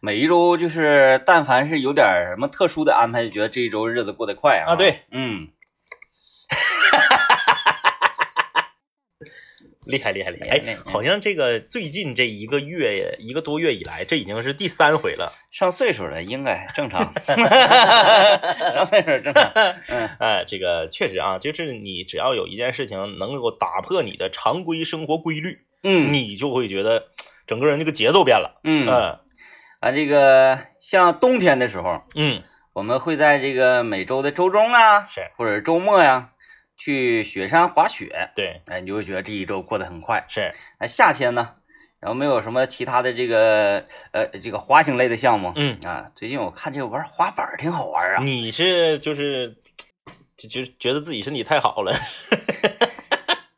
每一周就是但凡是有点什么特殊的安排，就觉得这一周日子过得快啊。啊，，对，嗯，厉害厉害厉害！哎好像这个最近这一个月一个多月以来，这已经是第三回了。上岁数了应该正常，上岁数正常。嗯哎，这个确实啊，就是你只要有一件事情能够打破你的常规生活规律，嗯你就会觉得整个人这个节奏变了。嗯嗯啊，这个像冬天的时候，嗯，我们会在这个每周的周中啊，是或者周末呀，去雪山滑雪。对，哎，你就会觉得这一周过得很快。是哎，夏天呢，然后没有什么其他的这个呃这个滑行类的项目。嗯啊，最近我看这个玩滑板挺好玩啊。你是就是就就觉得自己身体太好了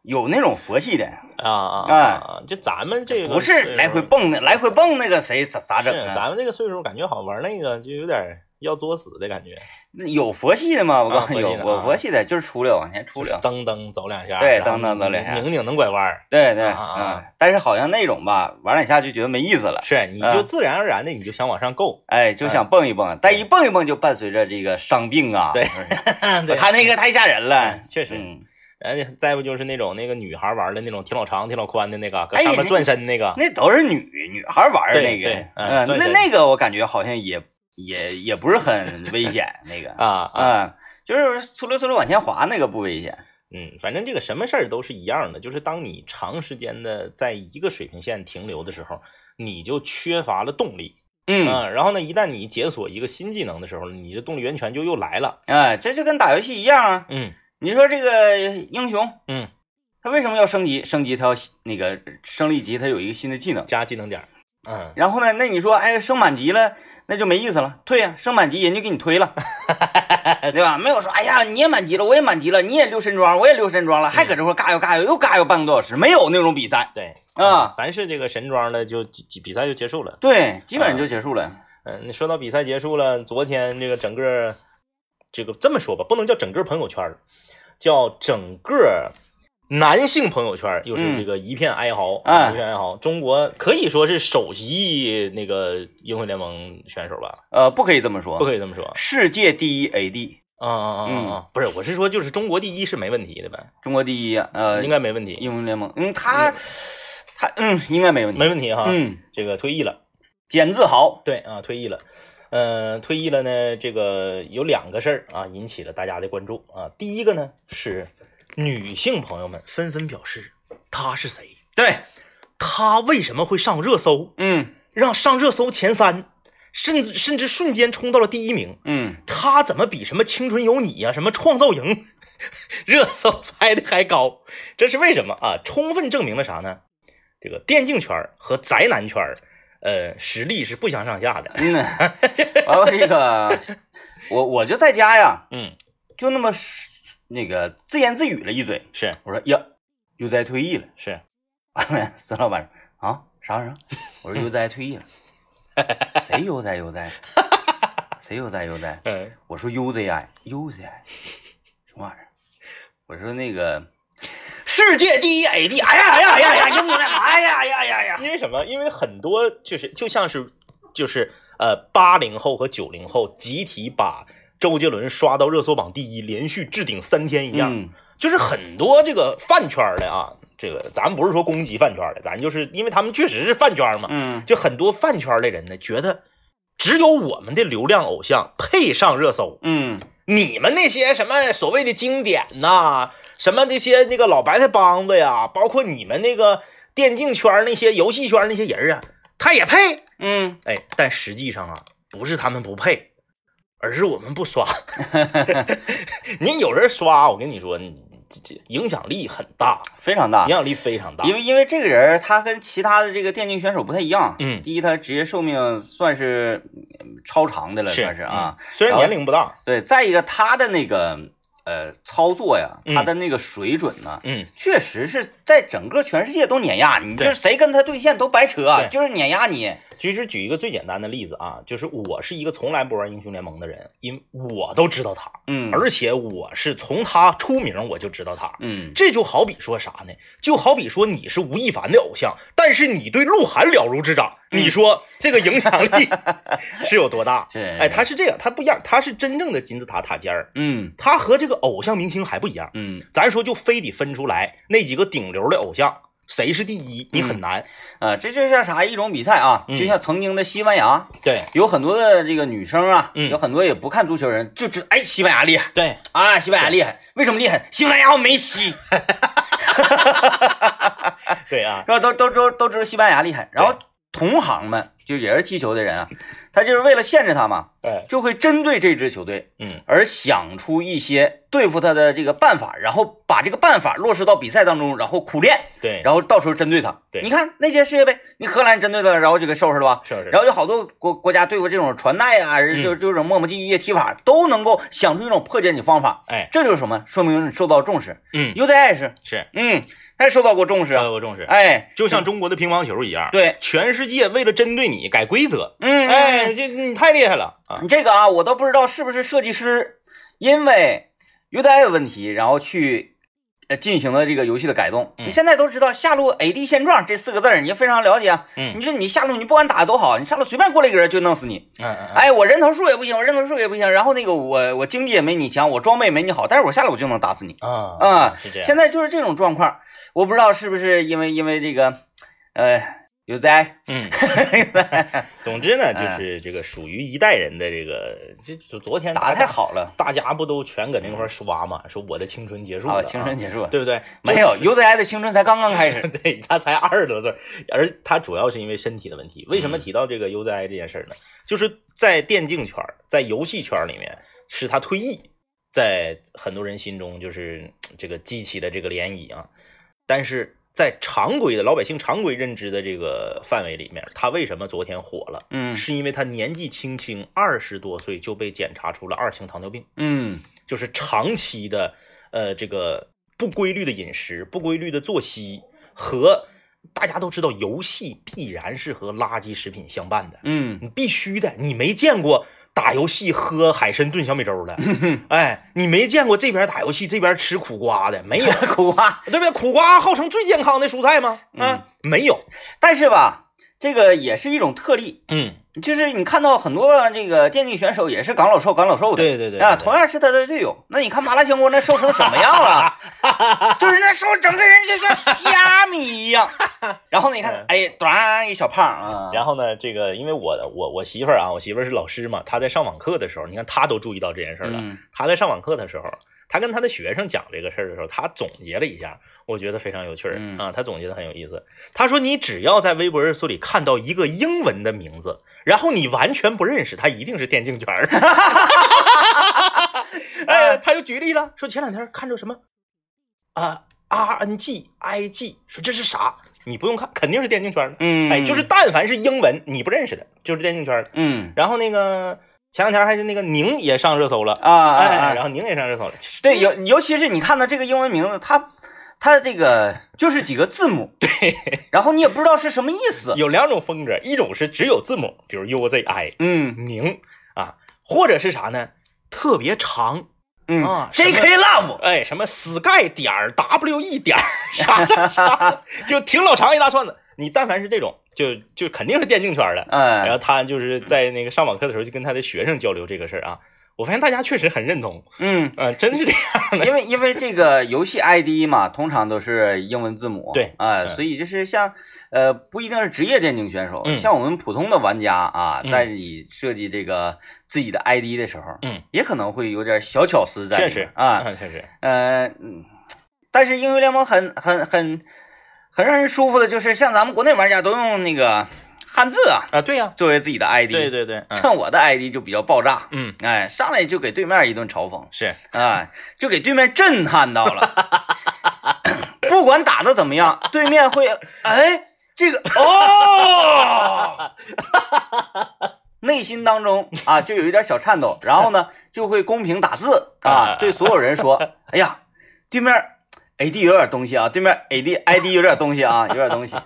有那种佛系的，啊啊哎。啊！就咱们这个不是来回蹦的，来回蹦那个谁咋咋整啊？咱们这个岁数，感觉好玩那个就有点要作死的感觉，有佛系的吗？我告诉你，有啊佛系的啊。佛系的，就是出溜往前出溜。蹬蹬走两下，对蹬蹬走两下。拧拧能拐弯儿，对对，啊但是好像那种吧，玩两下就觉得没意思了。是你就自然而然的你就想往上够，哎，就想蹦一蹦，但一蹦一蹦就伴随着这个伤病啊。对。是不是？我 对，看那个太吓人了。哎。确实嗯，然后再不就是那种那个女孩玩的那种挺老长、挺老宽的那个，搁哎上面转身那个，那都是女女孩玩的那个对，嗯嗯，那那个我感觉好像也也也不是很危险，那个啊啊，嗯，就是嗖溜嗖溜往前滑那个不危险。嗯，反正这个什么事儿都是一样的，就是当你长时间的在一个水平线停留的时候，你就缺乏了动力，嗯，嗯，然后呢，一旦你解锁一个新技能的时候，你的动力源泉就又来了，哎，这就跟打游戏一样啊。嗯你说这个英雄，嗯，他为什么要升级？升级他要那个升一级，他有一个新的技能。加技能点儿，嗯，然后呢，那你说，哎，升满级了，那就没意思了。退呀、升满级人就给你推了，对吧？没有说，哎呀，你也满级了，我也满级了，你也溜神装，我也溜神装了，还搁这块嘎悠嘎悠，又嘎悠半个多小时，没有那种比赛对，啊。凡是这个神装的就比比赛就结束了。对，基本上就结束了。嗯，你说到比赛结束了，昨天这个整个这个这么说吧，不能叫整个朋友圈儿，叫整个男性朋友圈，又是这个一片哀嚎，一片哀嚎。中国可以说是首席那个英雄联盟选手吧，呃，不可以这么说，不可以这么说。世界第一 AD，啊啊啊啊啊！不是，我是说就是中国第一是没问题的呗，中国第一，呃，应该没问题，英雄联盟，嗯，他他嗯，应该没问题，没问题哈。嗯，这个退役了。简自豪，对啊，退役了。呃，退役了呢，这个有两个事儿啊，引起了大家的关注啊。第一个呢是女性朋友们纷纷表示，他是谁？对，他为什么会上热搜？嗯让上热搜前三，甚至甚至瞬间冲到了第一名。嗯，他怎么比什么《青春有你》呀、什么《创造营》热搜拍的还高？这是为什么啊？充分证明了啥呢？这个电竞圈儿和宅男圈儿，呃，实力是不相上下的。嗯，完了 那个，我我就在家呀，嗯，就那么那个自言自语了一嘴，是我说呀，悠哉退役了。是，完了，孙老板说啊，啥玩意儿？我说悠哉退役了。谁悠哉悠哉？谁悠哉悠哉？嗯我说 UZI UZI 什么玩意儿？我说那个世界第一 AD，哎呀哎呀哎呀哎呀，哎呀哎呀哎呀因为什么？因为很多就是就像是就是呃八零后和九零后集体把周杰伦刷到热搜榜第一，连续置顶三天一样。嗯就是很多这个饭圈的啊，这个咱们不是说攻击饭圈的，咱就是因为他们确实是饭圈嘛，嗯就很多饭圈的人呢，觉得只有我们的流量偶像配上热搜，嗯你们那些什么所谓的经典呐、什么这些那个老白菜帮子呀，包括你们那个电竞圈那些游戏圈那些人啊，他也配，嗯，哎，但实际上啊，不是他们不配，而是我们不刷。您有人刷，我跟你说，你这这影响力很大，非常大影。响力非常大。因为因为这个人他跟其他的这个电竞选手不太一样，嗯第一他职业寿命算是嗯超长的了，是算是啊，嗯虽然年龄不大，对，再一个他的那个呃操作呀，嗯。他的那个水准呢，嗯，确实是在整个全世界都碾压你，就是谁跟他对线都白扯，就是碾压你。其实举一个最简单的例子啊，就是我是一个从来不玩英雄联盟的人，因我都知道他，嗯，而且我是从他出名我就知道他。嗯这就好比说啥呢？就好比说你是吴亦凡的偶像，但是你对鹿晗了如指掌，嗯你说这个影响力 是有多大？是哎，他是这样，他不一样，他是真正的金字塔塔尖儿，嗯他和这个偶像明星还不一样。嗯咱说就非得分出来那几个顶流的偶像，谁是第一，你很难。啊，这就像啥一种比赛啊，嗯。就像曾经的西班牙，对。有很多的这个女生啊，嗯。有很多也不看足球人就知哎西班牙厉害对，啊，西班牙厉害，为什么厉害？西班牙有梅西，对啊，是吧？都都都都知道西班牙厉害，然后同行们就也是踢球的人啊，他就是为了限制他嘛，哎，就会针对这支球队嗯而想出一些对付他的这个办法，然后把这个办法落实到比赛当中，然后苦练，对，然后到时候针对他。对你看那届世界杯，你荷兰针对他，然后就给收拾了吧？收拾，然后有好多国国家对付这种传带啊，嗯就就这种磨磨唧唧的踢法，都能够想出一种破解你方法。哎，这就是什么？说明你受到重视。嗯，UZI 是，是嗯，他也受到过重视啊。受到过重视，哎，就像中国的乒乓球一样，对，全世界为了针对你改规则，嗯，哎，这你太厉害了啊！你这个啊，我都不知道是不是设计师因为 UZI 的问题，然后去呃进行了这个游戏的改动。嗯你现在都知道下路 AD 现状这四个字儿，你也非常了解啊。嗯你说你下路你不管打的多好，你下路随便过来一个人就弄死你。嗯嗯，哎，我人头数也不行，我人头数也不行，然后那个我我经济也没你强，我装备没你好，但是我下路我就能打死你啊啊！是这样，现在就是这种状况，我不知道是不是因为因为这个，呃，有灾，嗯，总之呢，就是这个属于一代人的这个，这昨昨天打的太，好了大家不都全搁那块儿刷嘛，说我的青春结束啊！了，青春结束了，对不对？没有 UZI 的青春才刚刚开始。对他才二十多岁，而他主要是因为身体的问题。为什么嗯提到这个 UZI 这件事儿呢？就是在电竞圈，在游戏圈里面，是他退役，在很多人心中就是这个激起的这个涟漪啊。但是在常规的老百姓常规认知的这个范围里面，他为什么昨天火了？嗯是因为他年纪轻轻，二十多岁就被检查出了二型糖尿病。嗯就是长期的呃这个不规律的饮食、不规律的作息和大家都知道，游戏必然是和垃圾食品相伴的，嗯你必须的。你没见过打游戏喝海参炖小米粥的，哎，你没见过这边打游戏这边吃苦瓜的，没有，苦瓜。对不对？苦瓜号称最健康的蔬菜吗？嗯，没有，但是吧，这个也是一种特例，嗯，就是你看到很多这个电竞选手也是港老瘦港老瘦的。对对对啊，对同样是他的队友，那你看麻辣香锅那瘦成什么样了？就是那瘦整个人就像虾米一样。然后呢，你看，哎，短一小胖啊，然后呢，这个因为我我我媳妇儿啊，我媳妇儿是老师嘛，她在上网课的时候，你看她都注意到这件事儿了。嗯她在上网课的时候，她跟她的学生讲这个事儿的时候，她总结了一下，我觉得非常有趣啊。他总结的很有意思。他说，你只要在微博热搜里看到一个英文的名字，然后你完全不认识，他一定是电竞圈儿。哎，他又举例了，说前两天看着什么啊 R N G I G，说这是啥？你不用看，肯定是电竞圈儿的。嗯，哎，就是但凡是英文你不认识的，就是电竞圈的。嗯然后那个前两天还是那个宁也上热搜了，啊啊哎，啊然后宁也上热搜了。对，尤尤其是你看到这个英文名字，它它这个就是几个字母，对，然后你也不知道是什么意思，有两种风格，一种是只有字母，比如 U Z I 嗯宁啊，或者是啥呢？特别长，嗯啊，J.K. Love，哎，什么 Sky 点儿 W E 点儿啥啥啥，就挺老长一大串子。你但凡是这种，就就肯定是电竞圈的。嗯然后哎，他就是在那个上网课的时候，就跟他的学生交流这个事儿啊。我发现大家确实很认同，嗯，嗯、真是这样的。因为因为这个游戏 ID 嘛，通常都是英文字母，对哎，嗯所以就是像呃，不一定是职业电竞选手，嗯像我们普通的玩家啊，嗯在你设计这个自己的 ID 的时候，嗯，也可能会有点小巧思在确实啊，嗯确实，呃，嗯，但是英雄联盟很很很很让人舒服的，就是像咱们国内玩家都用那个汉字啊啊，对呀、作为自己的 ID，对，对对，嗯。像我的 ID 就比较爆炸，嗯，哎，上来就给对面一顿嘲讽，是，哎，就给对面震撼到了，不管打的怎么样，对面会哎这个哦。内心当中啊，就有一点小颤抖，然后呢，就会公屏打字啊，对所有人说：“哎呀，对面 AD 有点东西啊，对面 AD ID 有点东西啊，有点东西。”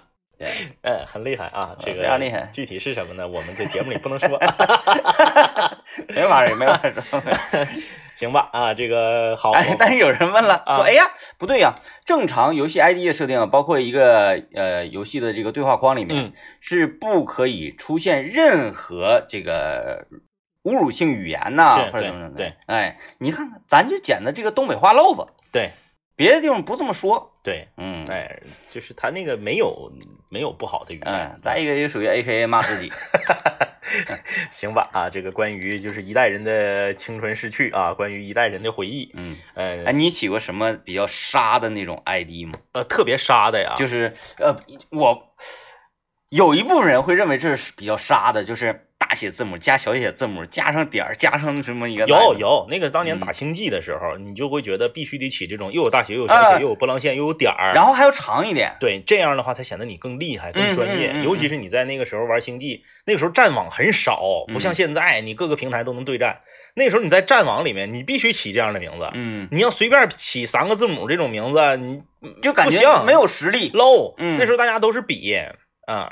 对，嗯，很厉害啊，这个非常厉害具体是什么呢？我们这节目里不能说，没法儿没法儿说。行吧？啊，这个好，哎，但是有人问了，啊说，哎呀，不对呀，正常游戏 ID 的设定，包括一个呃游戏的这个对话框里面、嗯是不可以出现任何这个侮辱性语言呐、或者怎么怎么的。对，哎，你看看，咱就捡的这个东北话漏子，对别的地方不这么说。对，嗯，哎，就是他那个没有没有不好的语言嗯，，再一个也属于 A K A 骂自己。行吧？啊，这个关于就是一代人的青春逝去啊，关于一代人的回忆，嗯，呃哎，你起过什么比较沙的那种 ID 吗？呃，特别沙的呀，就是呃，我有一部分人会认为这是比较沙的，就是大写字母加小写字母加上点儿加上什么一个有有那个当年嗯打星际的时候，你就会觉得必须得起这种又有大写又有小啊写又有波浪线又有点儿，然后还要长一点。对，这样的话才显得你更厉害、更嗯专业。嗯嗯嗯尤其是你在那个时候玩星际，那个时候战网很少，不像嗯现在你各个平台都能对战。那时候你在战网里面，你必须起这样的名字。嗯，你要随便起三个字母这种名字，你就感觉不行没有实力。low。嗯那时候大家都是比啊，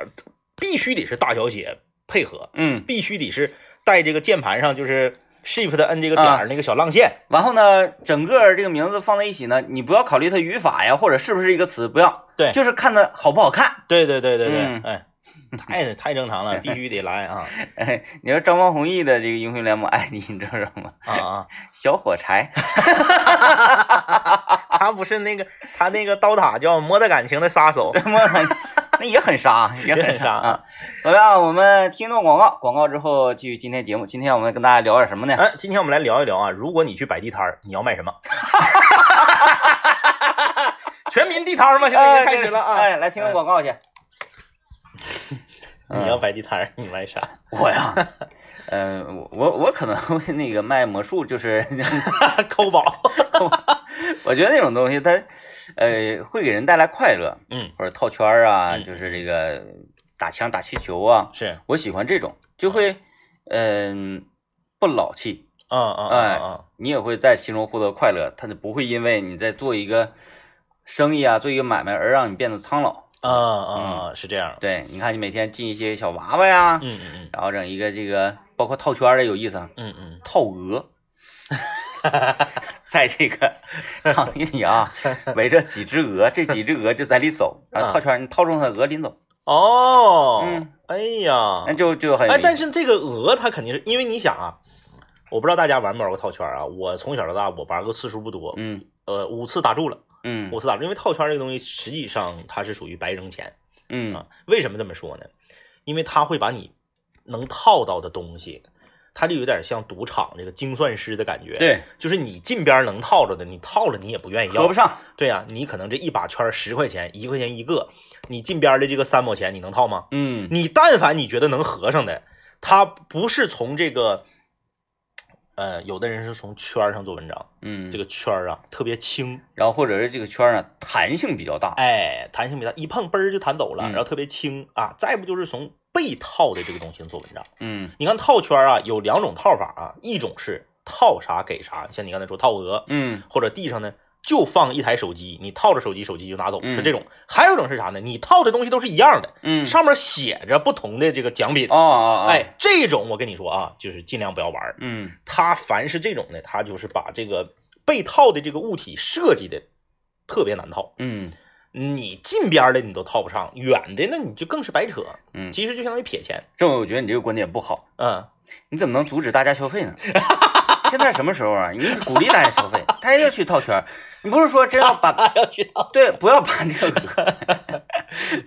必须得是大小写配合，嗯，必须得是带这个键盘上就是 shift 摁这个点那个小浪线。然后呢，整个这个名字放在一起呢，你不要考虑它语法呀，或者是不是一个词，不要，对就是看它好不好看。对对对对对，嗯哎，太太正常了，必须得来啊哎，你说张方弘毅的这个英雄联盟 ID 你知道什么？啊啊！小火柴。他不是那个他那个刀塔叫摸得感情的杀手。那 也很杀，也很也很杀啊。怎么样？我们听一段广告，广告之后继续今天节目。今天我们跟大家聊点什么呢？哎，今天我们来聊一聊啊，如果你去摆地摊儿，你要卖什么？全民地摊儿嘛，现在已经开始了啊！哎，来听个广告去。你要摆地摊儿，你卖啥？我呀，呃，我我我可能会那个卖魔术，就是抠宝。我觉得那种东西它，呃，会给人带来快乐，嗯，或者套圈啊，嗯就是这个打枪、打气球啊，是，我喜欢这种，就会，嗯、不老气，嗯嗯哎嗯你也会在其中获得快乐，它就不会因为你在做一个生意啊，做一个买卖而让你变得苍老。嗯嗯嗯，是这样。对，你看你每天进一些小娃娃呀，嗯嗯然后整一个这个，包括套圈的有意思啊，嗯嗯套鹅，在这个 场地里啊，围着几只鹅，这几只鹅就在里走，然后套圈儿，你套中它鹅领走，哦，嗯，哎呀，那就就很哎，但是这个鹅它肯定是因为你想啊，我不知道大家玩没玩过套圈儿啊，我从小到大我玩过次数不多，嗯呃，五次打住了，嗯五次打住，因为套圈儿这个东西实际上它是属于白扔钱嗯啊。为什么这么说呢？因为它会把你能套到的东西，它就有点像赌场这个精算师的感觉，，对，就是你近边能套着的，你套了你也不愿意要合不，上，对呀、你可能这一把圈十块钱，一块钱一个，你近边的这个三毛钱你能套吗？嗯你但凡你觉得能合上的，它不是从这个，呃，有的人是从圈儿上做文章，嗯，这个圈儿啊特别轻，然后或者是这个圈儿呢弹性比较大，哎，弹性比较大，一碰嘣儿就弹走了，嗯然后特别轻啊。再不就是从被套的这个东西做文章。嗯你看套圈儿啊，有两种套法啊，一种是套啥给啥，像你刚才说套鹅，嗯或者地上呢就放一台手机，你套着手机，手机就拿走，嗯是这种。还有一种是啥呢？你套的东西都是一样的，嗯，上面写着不同的这个奖品。哦哦哦，，哎，这种我跟你说啊，就是尽量不要玩儿。嗯他凡是这种的，他就是把这个被套的这个物体设计的特别难套。嗯你近边的你都套不上，远的那你就更是白扯。嗯，其实就相当于撇钱。政委，我觉得你这个观点不好，嗯，你怎么能阻止大家消费呢？现在什么时候啊？你鼓励大家消费，大家要去套圈儿，你不是说真要把 要去套。对，不要把这个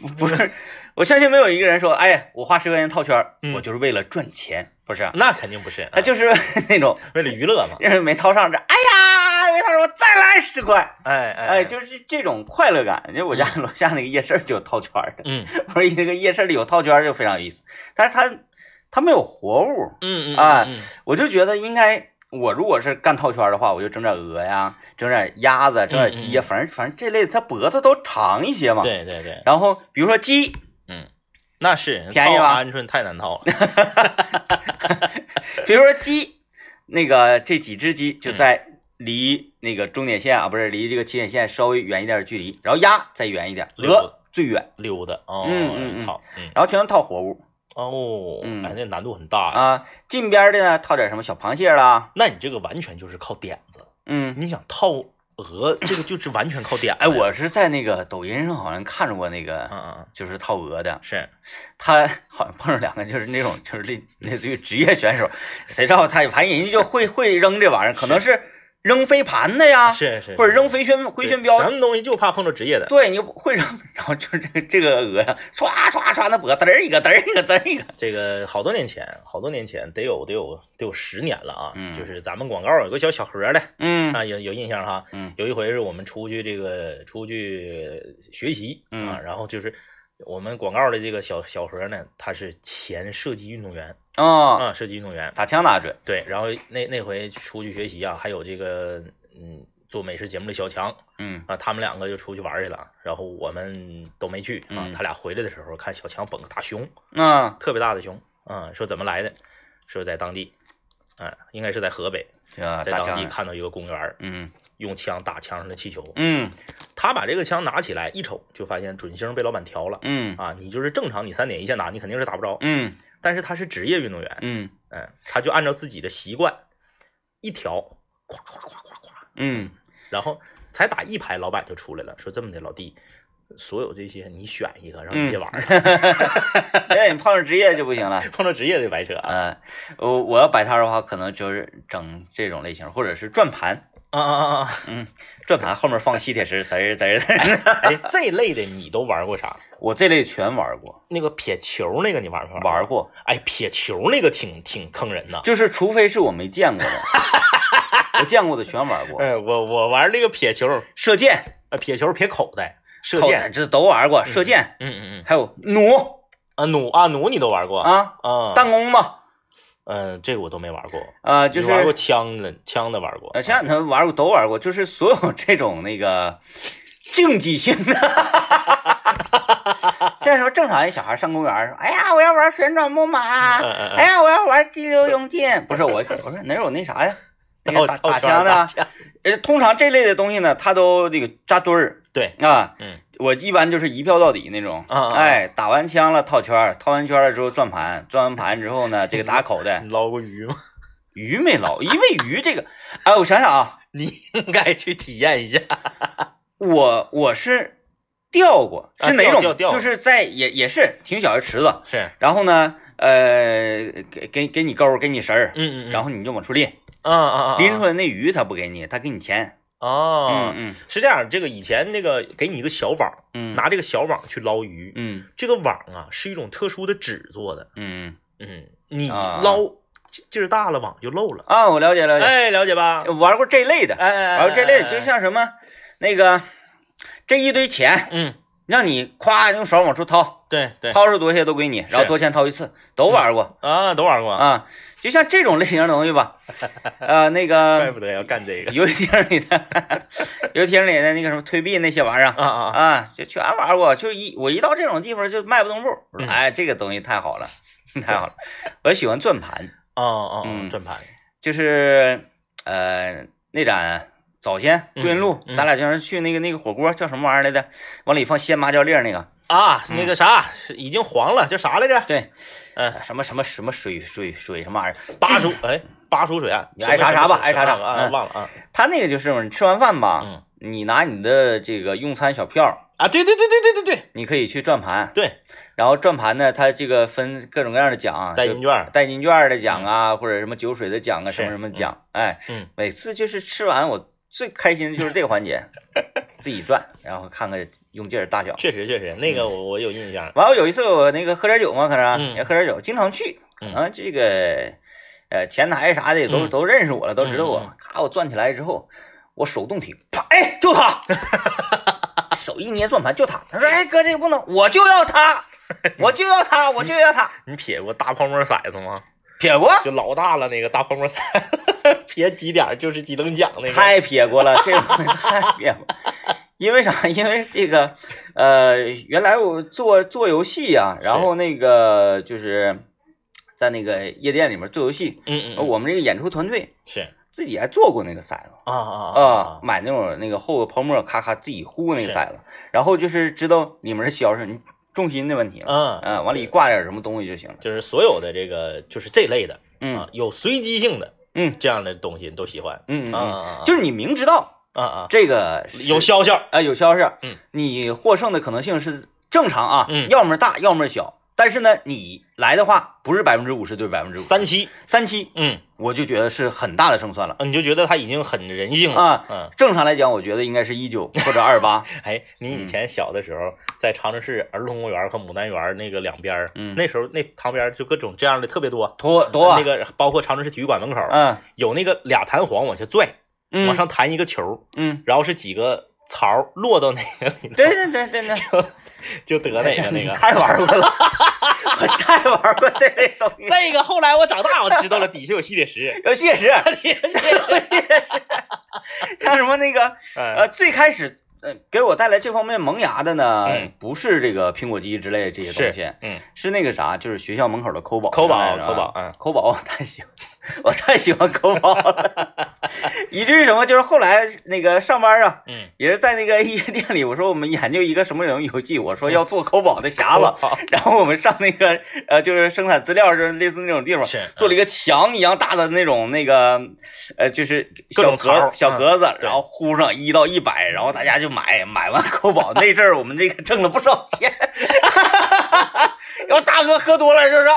不是，我相信没有一个人说，哎，我花十块钱套圈儿，嗯我就是为了赚钱，不是，那肯定不是，他就是 那种为了娱乐嘛。因为没套上这，哎呀，没套上，我再来十块，哎哎哎，就是这种快乐感。就我家楼下那个夜市就有套圈儿的，嗯我说那个夜市里有套圈儿就非常有意思，但是它它没有活物，嗯嗯啊嗯我就觉得应该。我如果是干套圈儿的话，我就整点鹅呀，整点鸭子，整点鸡呀，反正反正这类的，它脖子都长一些嘛。。对对对，然后比如说鸡，嗯那是便宜吧鹌鹑太难套了。比如说鸡，那个这几只鸡就在离那个终点线啊，不是离这个起点线稍微远一点的距离，然后鸭再远一点，溜鹅最远，溜达哦，嗯嗯嗯套，嗯然后全都套活物哦，嗯哎，那难度很大啊。啊。近边的呢套点什么小螃蟹啦，那你这个完全就是靠点子，嗯，你想套鹅，这个就是完全靠点。哎，我是在那个抖音上好像看着过那个，嗯，就是套鹅的，是他好像碰上两个就是那种就是类类似于职业选手，谁知道他反正人家就会会扔这玩意儿，可能是扔飞盘的呀，是是，或者扔飞飞旋回旋镖。什，么东西就怕碰着职业的。对，你会扔，然后就是这个这个鹅呀，唰唰唰，那脖嘚儿一个嘚儿一个嘚儿一个，这个好多年前，好多年前得有得有得有十年了啊，嗯。就是咱们广告有个小小盒的嗯。啊，有有印象哈。嗯。有一回是我们出去这个出去学习啊，嗯然后就是我们广告的这个小小何呢，他是前射击运动员哦，啊，射击运动员打枪打准，对，然后那那回出去学习啊，还有这个嗯做美食节目的小强嗯啊，他们两个就出去玩去了，然后我们都没去啊嗯。他俩回来的时候，看小强捧个大熊，啊，特别大的熊，啊，说怎么来的？说在当地，啊，应该是在河北，啊在当地看到一个公园儿，嗯用枪打枪上的气球。嗯他把这个枪拿起来一瞅，就发现准星被老板调了。嗯。啊，你就是正常，你三点一线打，你肯定是打不着。嗯。但是他是职业运动员，嗯。嗯，他就按照自己的习惯一调，咵咵咵咵咵，嗯。然后才打一排，老板就出来了，说这么的，老弟，所有这些你选一个，然后你别玩了，哎，你碰上职业就不行了。碰到职业的白扯啊。呃，我我要摆摊的话，可能就是整这种类型，或者是转盘，啊啊啊！嗯，转盘后面放吸铁石，滋儿滋儿滋儿。哎，这类的你都玩过啥？我这类全玩过，那个撇球那个你玩没玩？玩。过，哎，撇球那个挺挺坑人呐。就是除非是我没见过的，我见过的全玩过。哎，我我玩那个撇球，射箭、呃，撇球撇口袋，射箭，这都玩过，射箭，嗯嗯嗯，还有弩啊弩啊弩你都玩过啊，啊？弹弓嘛，嗯，这个我都没玩过。啊，就是玩过枪的，枪的玩过。呃，前两天玩过，都玩过，就是所有这种那个竞技性的。现在说正常人小孩上公园儿说，哎呀，我要玩旋转木马，嗯嗯嗯哎呀，我要玩激流勇进。不是，我我说哪有那啥呀？那个打套打枪的呃，通常这类的东西呢，它都那个扎堆儿对，啊。嗯我一般就是一票到底那种，啊哎，打完枪了套圈儿，套完圈儿了之后转盘，转完盘之后呢，这个打口袋你，捞过鱼吗？鱼没捞，因为鱼这个，哎，我想想啊，你应该去体验一下。我我是钓过，啊是哪种？钓钓钓就是在也也是挺小的池子，是，然后呢，呃，给给给你钩，给你绳儿，嗯嗯然后你就往出拎，啊啊啊，拎出来那鱼他不给你，他给你钱。哦，嗯是这样，这个以前那个给你一个小网，嗯。拿这个小网去捞鱼，嗯。这个网啊是一种特殊的纸做的，嗯嗯，你啊。捞劲儿大了，网就漏了。啊，我了解了解，哎，了解吧？玩过这类的，哎哎，哎玩过这类的，哎就像什么那个这一堆钱，嗯，让你夸用手往出掏，对对。掏出多些都归你，然后多钱掏一次，都玩过。啊，都玩过，啊。就像这种类型的东西吧，呃，那个怪不得要干这个。游戏厅里的，游戏厅里的那个什么推币那些玩意儿啊啊就全玩过。就一我一到这种地方就迈不动步，嗯。哎，这个东西太好了，太好了。我喜欢转盘，哦哦，嗯。转盘，就是呃那盏早先桂云路，咱俩经常去那个那个火锅叫什么玩意儿来着？往里放鲜麻椒粒儿那个，啊，嗯。那个啥，是已经黄了，叫啥来着？对，嗯，什么什么什么水水水什么玩意儿？巴蜀，哎，巴蜀水岸，你爱啥啥吧爱啥啥啊，嗯忘了啊，他那个就是你吃完饭吧，嗯。你拿你的这个用餐小票，啊，对对对对对对对。你可以去转盘，对，然后转盘呢，它这个分各种各样的奖，代金券，代金券的奖啊，或者什么酒水的奖啊，什么什么奖，哎，嗯，每次就是吃完我最开心的就是这个环节，自己转，然后看看用劲儿大小。确实确实，那个我我有印象，完了有一次我那个喝点酒嘛，可是、嗯也喝点酒，经常去，可能这个呃前台啥的也都、嗯都认识我了，都知道我。咔，我转起来之后，我手动停，啪，哎，就他，手一捏转盘就他。他说，哎哥，这个不能，我就要他，我就要他，我就要他。你撇过大泡沫骰子吗？撇过，就老大了那个大泡沫骰，撇几点就是几等奖那个。太撇过了，这个 太撇过。因为啥？因为这个，呃，原来我做做游戏啊，然后那个就是在那个夜店里面做游戏，嗯嗯嗯，我们这个演出团队是。自己还做过那个骰子啊啊啊，买那种那个厚的泡沫，咔咔自己糊那个是。骰子，然后就是知道里面的销售你重心的问题了，嗯嗯，往里挂点什么东西就行了，就是所有的这个就是这类的嗯。啊，有随机性的嗯。这样的东西都喜欢。嗯嗯！就是你明知道啊啊，这个有消息，啊有消息，嗯，你获胜的可能性是正常啊，嗯。要么大，要么小，但是呢，你来的话不是百分之五十对百分之五，三七，三七，嗯，我就觉得是很大的胜算了。你就觉得他已经很人性了。啊嗯，正常来讲，我觉得应该是一九或者二八。哎，你以前小的时候在长春市儿童公园和牡丹园那个两边儿，嗯。那时候那旁边就各种这样的特别多，多多啊。那个包括长春市体育馆门口嗯。有那个俩弹簧往下拽，嗯，往上弹一个球，嗯，然后是几个槽落到哪个里头，对对对对对，就就得哪个那个。太玩过了，我太玩过这类东西。这个后来我长大我知道了，底下有吸铁石，有吸铁石，有吸铁石像什么那个呃 呃，最开始呃给我带来这方面萌芽的呢嗯，不是这个苹果机之类的这些东西，嗯，是那个啥，就是学校门口的抠宝，抠宝抠宝嗯抠宝，我太喜欢，我太喜欢抠宝了，以至于什么，就是后来那个上班啊，嗯，也是在那个夜店里，我说我们研究一个什么种游戏，我说要做抠宝的匣子，然后我们上那个呃，就是生产资料，就是类似那种地方，是做了一个墙一样大的那种那个呃，就是小格小格子，然后呼上一到一百，然后大家就买，买完抠宝那阵儿，我们这个挣了不少钱。然后大哥喝多了就是，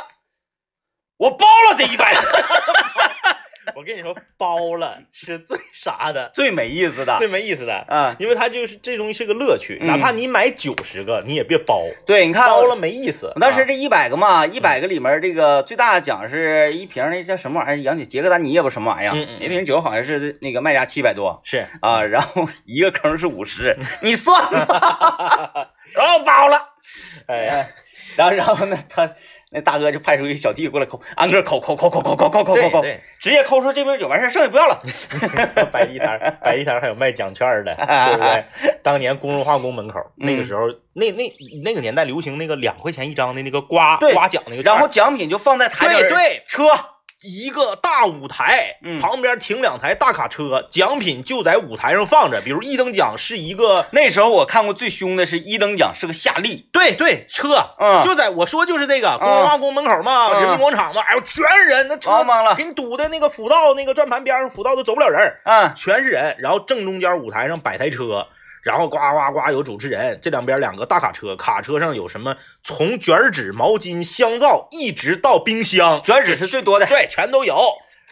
我包了这一百，我跟你说，包了是最啥的，最没意思的最没意思的，啊！因为它就是这东西是个乐趣，嗯哪怕你买九十个，你也别包，对，你看包了没意思。啊我当时这一百个嘛，一百个里面这个最大的奖是一瓶那叫什么玩意儿？杨姐杰克丹尼也不什么玩意儿嗯嗯，嗯那瓶酒好像是那个卖价七百多是啊，然后一个坑是五十，你算吧，然后包了。哎，然后然后呢，他那大哥就派出一个小弟过来抠，按个抠抠抠抠抠抠抠抠抠抠，对直接抠出这瓶酒完事儿，剩下不要了。对，摆地摊，摆地摊还有卖奖券的，对不对？当年工人化工门口那个时候，那那那个年代流行那个两块钱一张的那个刮刮奖那个，然后奖品就放在台上，对对车，一个大舞台，嗯旁边停两台大卡车，奖品就在舞台上放着。比如一等奖是一个，那时候我看过最凶的是一等奖是个夏利，对对，车，嗯就在我说就是这个工人化宫门口嘛，嗯人民广场嘛，哎呦，全是人，那车忙忙了给你堵的那个辅道那个转盘边上，辅道都走不了人，嗯，全是人。然后正中间舞台上摆台车。然后呱呱呱有主持人，这两边两个大卡车，卡车上有什么从卷纸、毛巾、香皂一直到冰箱，卷纸是最多的，对，全都有。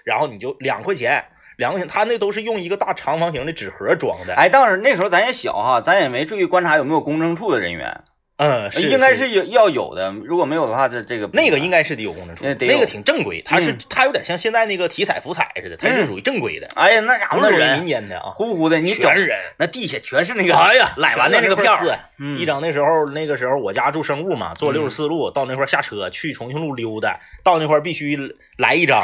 然后你就两块钱，两块钱，他那都是用一个大长方形的纸盒装的。哎，当时那时候咱也小哈，咱也没注意观察有没有公证处的人员，嗯，是应该是是有要有的，如果没有的话，这这个那个应该是得有公证处，那个挺正规，它是嗯它有点像现在那个体彩福彩似的，它是嗯属于正规的，哎呀，那家伙不是人民间的啊，呼呼的，全是人。那地下全是那个，哎呀，揽完的那个票一整那时候那个时候我家住生物嘛，坐六十四路到那块下车去重庆路溜达，到那块必须来一张，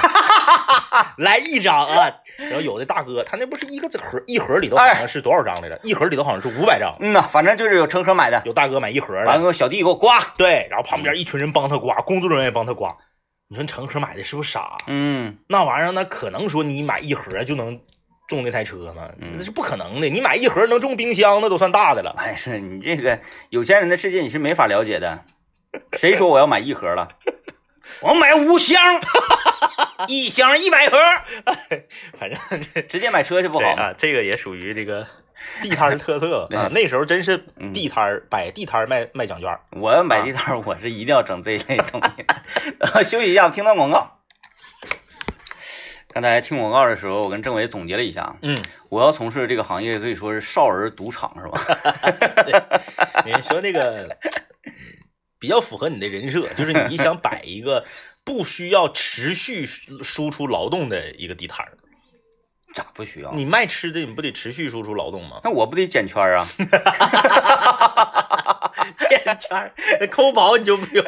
来一张啊。然后有的大哥他那不是一个盒一盒里头好像是多少张来着？一盒里头好像是五百张，嗯呐，反正就是有乘客买的，有大哥买一盒的，完了小弟给我刮，对，然后旁边一群人帮他刮，工作人员也帮他刮。你说乘客买的是不是傻？嗯，那玩意儿那可能说你买一盒就能中那台车吗？嗯那是不可能的。你买一盒能中冰箱，那都算大的了。哎，是你这个有钱人的世界你是没法了解的。谁说我要买一盒了？我买五箱，一箱一百盒，反正这直接买车就不好啊，这个也属于这个 地摊儿特色 啊。那时候真是嗯地摊儿摆地摊儿卖卖奖券。我要买地摊儿，我是一定要整这一类东西。休息一下，听段广告。刚才听广告的时候，我跟政委总结了一下，嗯，我要从事这个行业，可以说是少儿赌场，是吧？你说这个比较符合你的人设，就是你想摆一个不需要持续输出劳动的一个地摊儿。咋不需要？你卖吃的，你不得持续输出劳动吗？那我不得捡圈儿啊？捡圈儿，抠宝你就不用，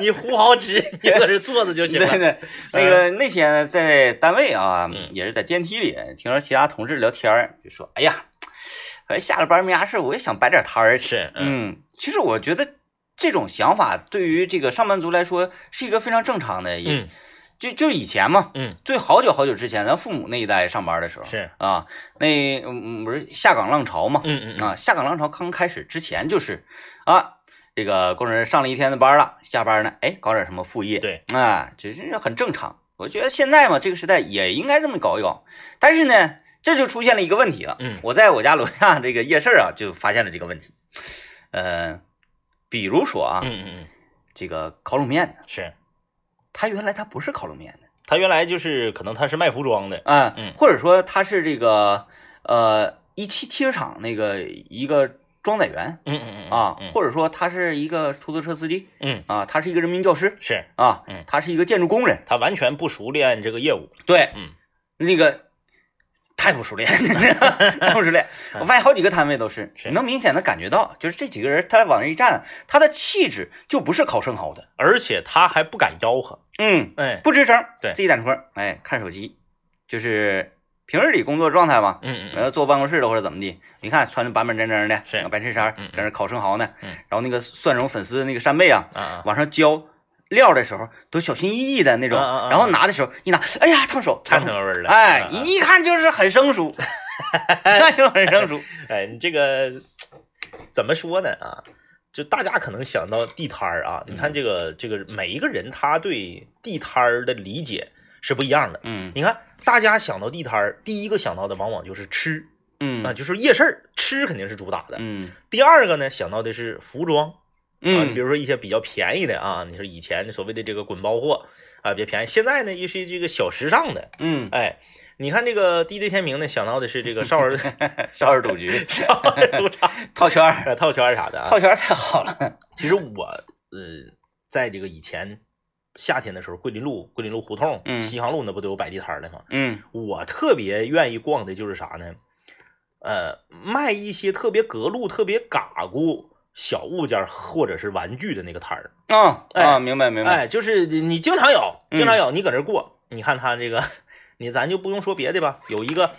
你糊好纸，你搁这坐着就行了。对对，那个那天在单位啊，嗯也是在电梯里，听说其他同事聊天儿，就说：“哎呀，下了班没啥事儿，我也想摆点摊儿吃。嗯，嗯，其实我觉得这种想法对于这个上班族来说是一个非常正常的，也、嗯就就以前嘛，嗯，最好久好久之前，咱父母那一代上班的时候是，啊，那嗯不是下岗浪潮嘛，嗯嗯嗯啊，下岗浪潮刚开始之前就是啊，这个工人上了一天的班了，下班呢，哎，搞点什么副业，对，啊，这是很正常。我觉得现在嘛，这个时代也应该这么搞一搞，但是呢，这就出现了一个问题了。嗯我在我家楼下这个夜市啊，就发现了这个问题。呃，比如说啊，嗯嗯嗯，这个烤冷面，是它原来他不是烤冷面的，他原来就是可能他是卖服装的，啊，嗯或者说他是这个呃一汽汽车厂那个一个装载员嗯嗯嗯啊，嗯或者说他是一个出租车司机嗯。啊，他是一个人民教师是啊，嗯他是一个建筑工人，他完全不熟练这个业务，对，嗯，那个太不熟练，太不熟练。我发现好几个摊位都是，是能明显的感觉到，就是这几个人他往那一站，他的气质就不是烤生蚝的，而且他还不敢吆喝，嗯，哎，不吱声，对自己在那块儿，哎，看手机，就是平日里工作状态嘛。嗯嗯然后坐办公室的或者怎么的，你看穿的板板正正的，是个白衬衫，搁那烤生蚝呢，嗯然后那个蒜蓉粉丝那个扇贝啊，啊啊，往上浇料的时候都小心翼翼的那种，啊啊啊然后拿的时候一拿，哎呀烫手，烫手味儿了，哎，一看就是很生疏，那就很生疏。哎，你这个怎么说呢啊？就大家可能想到地摊儿啊，你嗯看这个这个每一个人他对地摊儿的理解是不一样的。嗯你看，大家想到地摊儿，第一个想到的往往就是吃嗯啊，就是夜市儿，吃肯定是主打的。嗯第二个呢，想到的是服装啊，你比嗯如说一些比较便宜的啊，你说以前所谓的这个滚包货啊，比较便宜，现在呢又是这个小时尚的。嗯，哎，你看这个 DJ 天明呢，想到的是这个少儿 少儿赌局、少儿赌场、套圈套圈儿啥的啊。套圈儿太好了。其实我呃，在这个以前夏天的时候，桂林路、桂林路胡同、嗯西航路那不都有摆地摊儿的吗？嗯我特别愿意逛的就是啥呢？呃，卖一些特别格路、特别嘎咕小物件或者是玩具的那个摊儿。啊哎啊，明白明白。哎，就是你你经常有，嗯经常有，你搁这儿过，你看他这个，你咱就不用说别的吧，有一个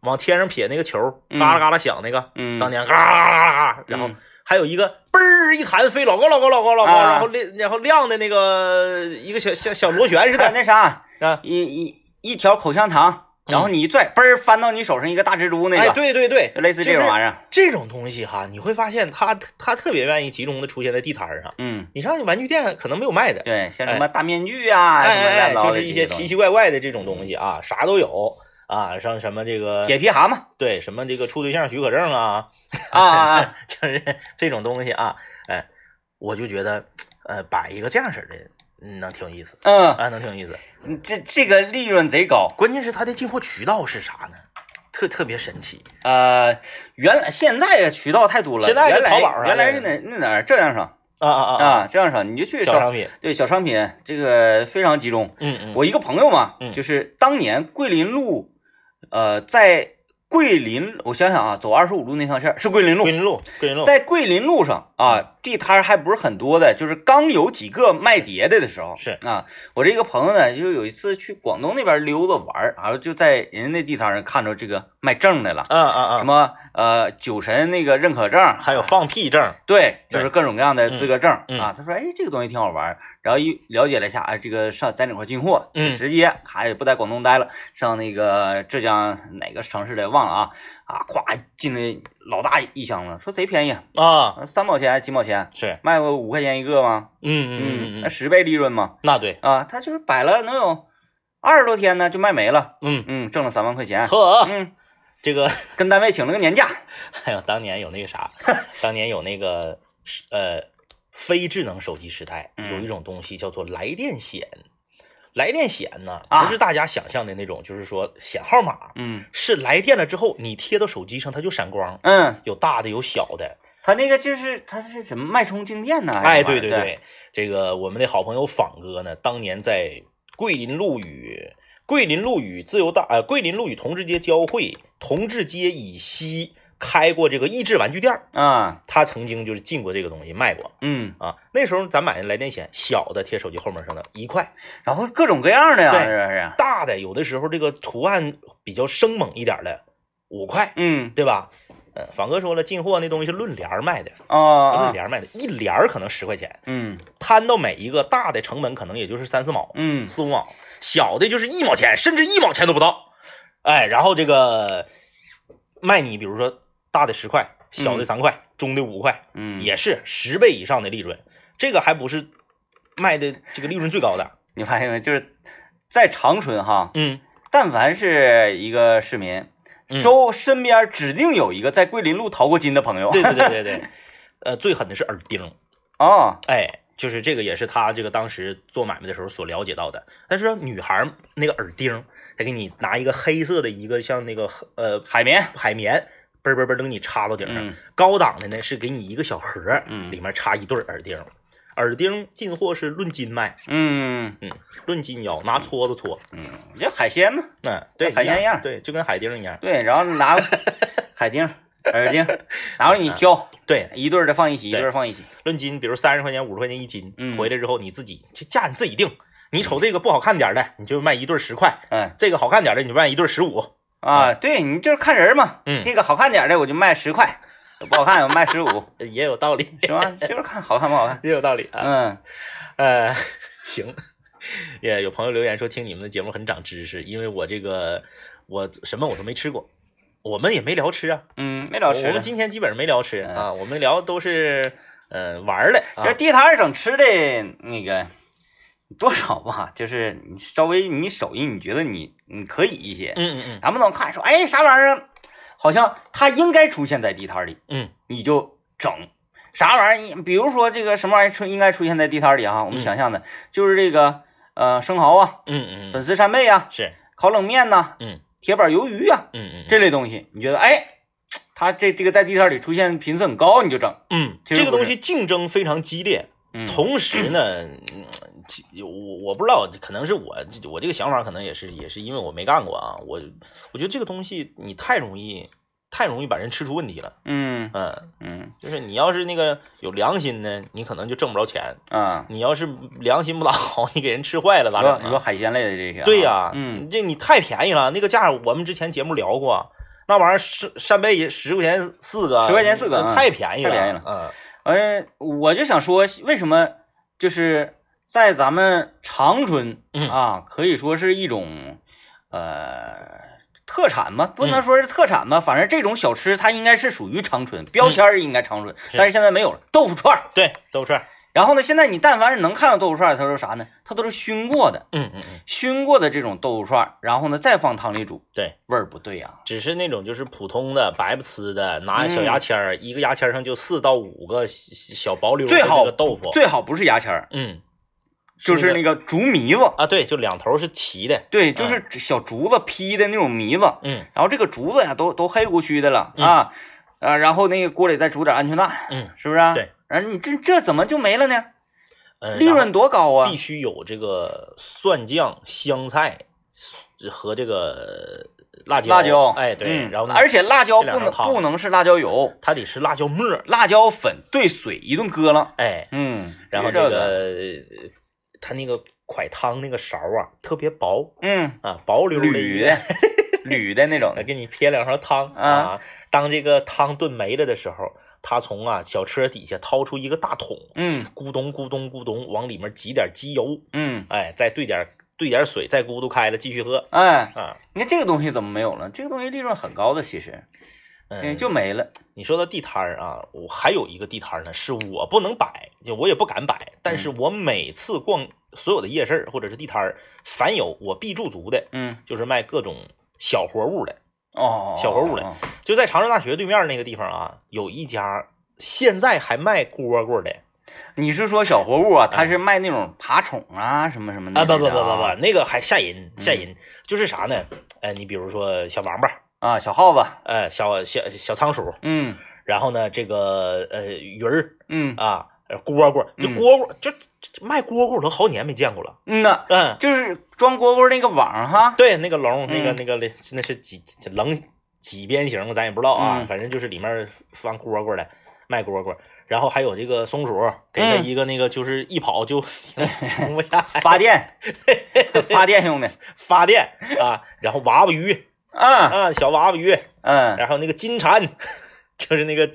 往天上撇那个球，嗯。嘎啦嘎啦响那个，嗯，当年嘎啦嘎啦嘎啦，然后嗯。还有一个嘣儿一弹飞老高老高老高老高，啊。然后亮然后亮的那个一个小小小螺旋似的那啥，啊，一一一条口香糖，然后你一拽，嘣儿翻到你手上一个大蜘蛛那哎，个，对对对，就类似这种玩意儿。这种东西哈，你会发现它它特别愿意集中的出现在地摊上。嗯，你上玩具店可能没有卖的，对，像什么大面具啊，什么哎就是一些奇奇怪怪的这种东西啊，啥都有啊，像什么这个铁皮蛤蟆对什么这个处对象许可证啊，啊啊啊，就是这种东西啊，哎，我就觉得呃摆一个这样式的，嗯，能挺有意思嗯，啊，能挺有意思。这这个利润贼高。关键是它的进货渠道是啥呢？特特别神奇。呃，原来现在渠道太多了，现在就原来淘宝上原来是哪那哪儿浙江省啊啊啊！啊，浙江省你就去小商品，对小商品这个非常集中。嗯嗯，我一个朋友嘛，嗯就是当年桂林路，呃，在桂林，我想想啊，走二十五路那趟线是桂林路。桂，林路，桂林路，在桂林路上啊，地摊还不是很多的，就是刚有几个卖碟的的时候，是。啊，我这个朋友呢，就有一次去广东那边溜达玩儿，然后就在人家那地摊上看着这个卖证的了，啊啊啊，什么呃酒神那个认可证，还有放屁证，对，就是各种各样的资格证、嗯嗯。啊。他说，哎，这个东西挺好玩儿。然后一了解了一下，哎，这个上在哪块进货，嗯直接卡也不在广东待了，上那个浙江哪个城市的忘了啊啊，咵进了老大一箱子，说贼便宜，啊，三毛钱几毛钱，是，卖过五块钱一个吗？嗯。嗯嗯嗯，那十倍利润嘛，那对，啊，他就是摆了能有二十多天呢，就卖没了，嗯，嗯，挣了三万块钱，呵，嗯，这个跟单位请了个年假，还有当年有那个啥，当年有那个呃非智能手机时代，嗯有一种东西叫做来电显。来电显呢，啊不是大家想象的那种，就是说显号码，嗯是来电了之后你贴到手机上它就闪光，嗯，有大的有小的。他那个就是他是什么脉冲静电呢？哎，对对对，这个我们的好朋友仿哥呢，当年在桂林路与桂林路与自由大呃桂林路与同志街交汇，同志街以西开过这个益智玩具店儿。啊，他曾经就是进过这个东西卖过。嗯，啊。那时候咱买的来电险，小的贴手机后面上的一块，然后各种各样的呀，对是不是？大的有的时候这个图案比较生猛一点的五块，嗯。对吧？嗯，仿哥说了，进货那东西是论帘儿卖的，啊啊，论帘儿卖的，一帘儿可能十块钱，嗯。摊到每一个大的成本可能也就是三四毛、嗯。四五毛，小的就是一毛钱，甚至一毛钱都不到。哎，然后这个卖你，比如说大的十块，小的三块，中的五块，嗯，也是十倍以上的利润。这个还不是卖的这个利润最高的。你发现没？就是在长春哈，嗯但凡是一个市民，嗯周身边指定有一个在桂林路淘过金的朋友。对对对对 对，呃，最狠的是耳钉，哦，哎，就是这个也是他这个当时做买卖的时候所了解到的。但是女孩那个耳钉，他给你拿一个黑色的一个像那个呃海绵。海绵，嘣嘣嘣都给你插到顶上。嗯高档的呢是给你一个小盒，嗯里面插一对耳钉。耳钉进货是论斤卖，嗯嗯论斤要拿搓子搓。嗯，这海鲜嘛，嗯，对，海鲜一样对，就跟海钉一样。对，然后拿 海钉、耳钉，然后你挑对，一对儿的放一起，一对放一起。论斤，比如三十块钱、五十块钱一斤，嗯回来之后你自己这价你自己定。你瞅这个不好看点的，你就卖一对十块；嗯这个好看点的，你就卖一对十五。啊，对你就是看人嘛，嗯这个好看点的我就卖十块，不好看我卖十五，也有道理，是吧？就是看好看不好看。也有道理啊。嗯呃，行，也有朋友留言说听你们的节目很长知识，因为我这个我什么我都没吃过，我们也没聊吃啊，嗯，没聊吃。我们今天基本上没聊吃嗯啊，我们聊都是呃玩儿的啊这。地摊儿整吃的那个多少吧，就是你稍微你手艺，你觉得你你可以一些，嗯嗯咱不能看说，哎，啥玩意儿，好像它应该出现在地摊里，嗯你就整。啥玩意儿？比如说这个什么玩意儿出应该出现在地摊里哈，我们嗯想象的就是这个呃生蚝啊、嗯嗯嗯，粉丝扇贝啊、是，烤冷面呐、嗯铁板鱿鱼啊嗯嗯这类东西，你觉得哎，它这这个在地摊里出现频次很高，你就整。嗯，这个东西竞争非常激烈，嗯同时呢，我我不知道，可能是我我这个想法，可能也是也是因为我没干过啊。我我觉得这个东西你太容易太容易把人吃出问题了。嗯嗯，嗯就是你要是那个有良心呢，你可能就挣不着钱；啊，你要是良心不大好，你给人吃坏了咋整啊？你说海鲜类的这些啊，对呀、嗯，这你太便宜了，那个价我们之前节目聊过。那玩意儿扇扇贝十块钱四个，10块钱四个嗯太便宜了，太便宜了嗯呃，我就想说，为什么就是在咱们长春嗯。啊，可以说是一种呃特产吧，不能嗯说是特产吧，反正这种小吃它应该是属于长春，标签儿应该长春，但是现在没有了。豆腐串儿，对，豆腐串儿，然后呢，现在你但凡是能看到豆腐串儿，它都是啥呢？它都是熏过的，嗯嗯嗯，熏过的这种豆腐串儿，然后呢再放汤里煮，对，味儿不对呀、只是那种就是普通的白不呲的，拿小嗯。牙签儿，一个牙签儿上就四到五个小小薄溜儿的最好豆腐，最好不是牙签儿，嗯，就是那个个竹糜子，啊，对，就两头是齐的，对，就是小竹子劈的那种糜子。嗯然后这个竹子呀，都都黑乎黢的了啊，啊，然后那个锅里再煮点鹌鹑蛋，嗯是不是、啊？对。然后你这这怎么就没了呢？嗯，利润多高啊必！须有这个蒜酱、香菜和这个辣椒，辣椒，哎，对，嗯然后呢而且辣椒不能不能是辣椒油，它得是辣椒末，辣椒粉兑水一顿搁了，哎，嗯，然后这这个它那个蒯汤那个勺啊特别薄嗯啊，薄溜溜的铝的那种 来，给你撇两勺汤啊啊。当这个汤炖没了的时候，他从啊小车底下掏出一个大桶，嗯咕咚咕咚咕咚往里面挤点机油，嗯，哎，再兑点兑点水，再咕嘟开了继续喝哎，啊。你看这个东西怎么没有了？这个东西利润很高的，其实，嗯，就没了。你说到地摊儿啊，我还有一个地摊儿呢，是我不能摆，就我也不敢摆，但嗯是我每次逛所有的夜市儿或者是地摊儿，凡有我必驻足的，嗯，就是卖各种小活物的。哦，小活物的哦，就在长春大学对面那个地方啊，有一家现在还卖蝈蝈的你是说小活物啊？他是卖那种爬虫啊，什么什么的啊，不不不不啊不，那个还吓人吓嗯人，就是啥呢？哎，你比如说小王八，啊，小耗子，呃，小小小仓鼠，嗯。然后呢，这个呃鱼儿嗯。啊，呃蝈蝈，就嗯。蝈蝈，就就卖蝈蝈，我都好几年没见过了。嗯呐，嗯，就是装蝈蝈那个网哈，对，那个笼，那个嗯。那个那是几棱几边形，咱也不知道啊，嗯。反正就是里面放蝈蝈的，卖蝈蝈。然后还有这个松鼠，给它嗯。一个那个就是一跑就 停不下来发电，发电用的，发电啊，然后娃娃鱼啊啊，小娃娃鱼，嗯然后那个金蝉，就是那个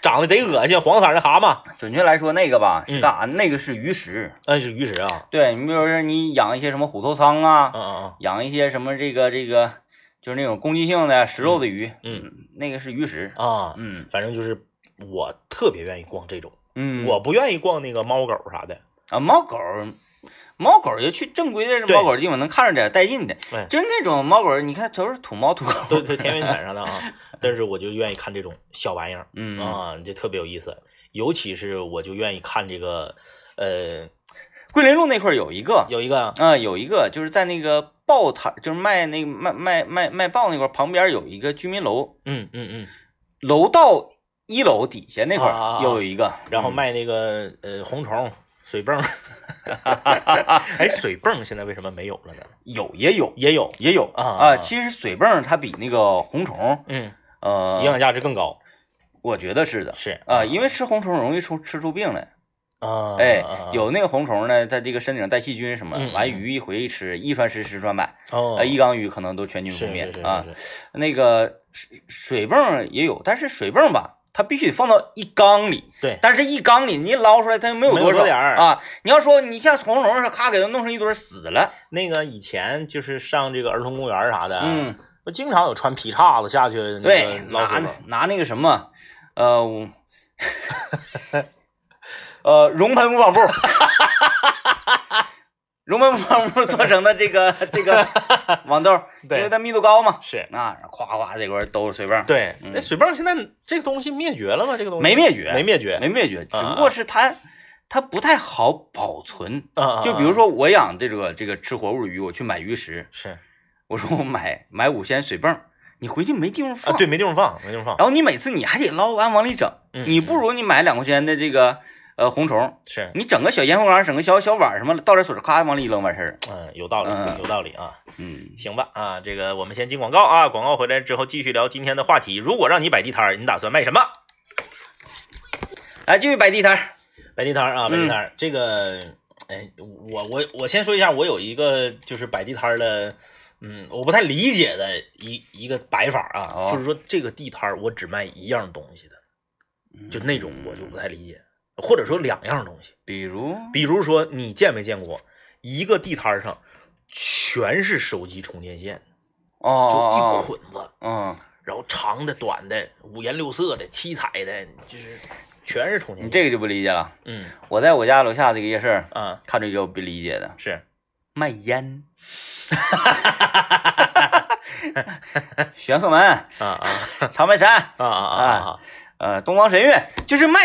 长得贼恶心黄色的蛤蟆，准确来说，那个吧是嗯干啥？那个是鱼食。嗯，是鱼食啊，对你比如说你养一些什么虎头仓啊，嗯嗯养一些什么这个这个，就是那种攻击性的食肉的鱼，嗯，那个是鱼食。嗯啊，嗯反正就是我特别愿意逛这种，嗯，我不愿意逛那个猫狗啥的，啊猫狗。猫狗就去正规的猫狗地方，能看着点带劲的。对就是那种猫狗，你看都是土猫土狗。都都田园犬 上的啊，但是我就愿意看这种小玩意儿嗯。啊，这特别有意思，尤其是我就愿意看这个，呃，桂林路那块儿有一个，有一个啊、有一个就是在那个报摊，就是卖那个卖卖卖卖报那块儿旁边有一个居民楼，嗯嗯嗯，楼道一楼底下那块又有一个，嗯然后卖那个呃红虫、水泵，哎，水泵现在为什么没有了呢？有也有也有，也有啊啊。其实水泵它比那个红虫，嗯，呃，营养价值更高，我觉得是的是啊，因为吃红虫容易出吃出病来。啊，哎啊，有那个红虫呢，在这个身体上带细菌什么嗯，完嗯鱼一回一吃，一传十，十传百，哦，呃，一缸鱼可能都全军是覆灭啊。那个水水泵也有，但是水泵吧，它必须得放到一缸里。对但是这一缸里你捞出来，它又没有多少点儿啊。你要说你像红虫似的，咔给它弄成一堆死了，那个以前就是上这个儿童公园啥的，嗯，不经常有穿皮叉子下去那对个，捞拿？拿那个什么，呃，呃，熔喷无纺布，熔喷无纺布做成的这个 这个网兜，对。因为它密度高嘛，是。啊，夸夸这块都是水泵，对，嗯。那水泵现在这个东西灭绝了吗？这个东西？没灭绝，没灭绝，没灭绝，只啊。不过是它它不太好保存。啊，就比如说说我养这个这个吃活物鱼，我去买鱼食，是。我说我买买五鲜水泵，你回去没地方放，啊，对，没地方放，没地方放，然后你每次你还得捞完往里整，嗯你不如你买两块钱的这个呃红虫，是，你整个小烟灰缸，整个小小碗什么，倒点水，咔往里一扔完事儿。嗯，有道理嗯，有道理啊。嗯，行吧，啊，这个我们先进广告啊，广告回来之后继续聊今天的话题。如果让你摆地摊儿，你打算卖什么？来继续摆地摊儿。摆地摊儿啊，摆地嗯摊儿，这个，哎，我我我先说一下，我有一个就是摆地摊儿的，嗯，我不太理解的一一个摆法啊，哦就是说这个地摊儿我只卖一样东西的，嗯就那种我就不太理解，或者说两样东西，比如，比如说你见没见过一个地摊上全是手机充电线，哦就一哦捆子。嗯，然后长的、短的、五颜六色的、七彩的，就是全是充电你这个就不理解了。嗯我在我家楼下这个夜市儿啊看着一个我不理解的，是卖烟。玄鹤门、啊啊长白山、啊啊啊呃东方神韵，就是卖，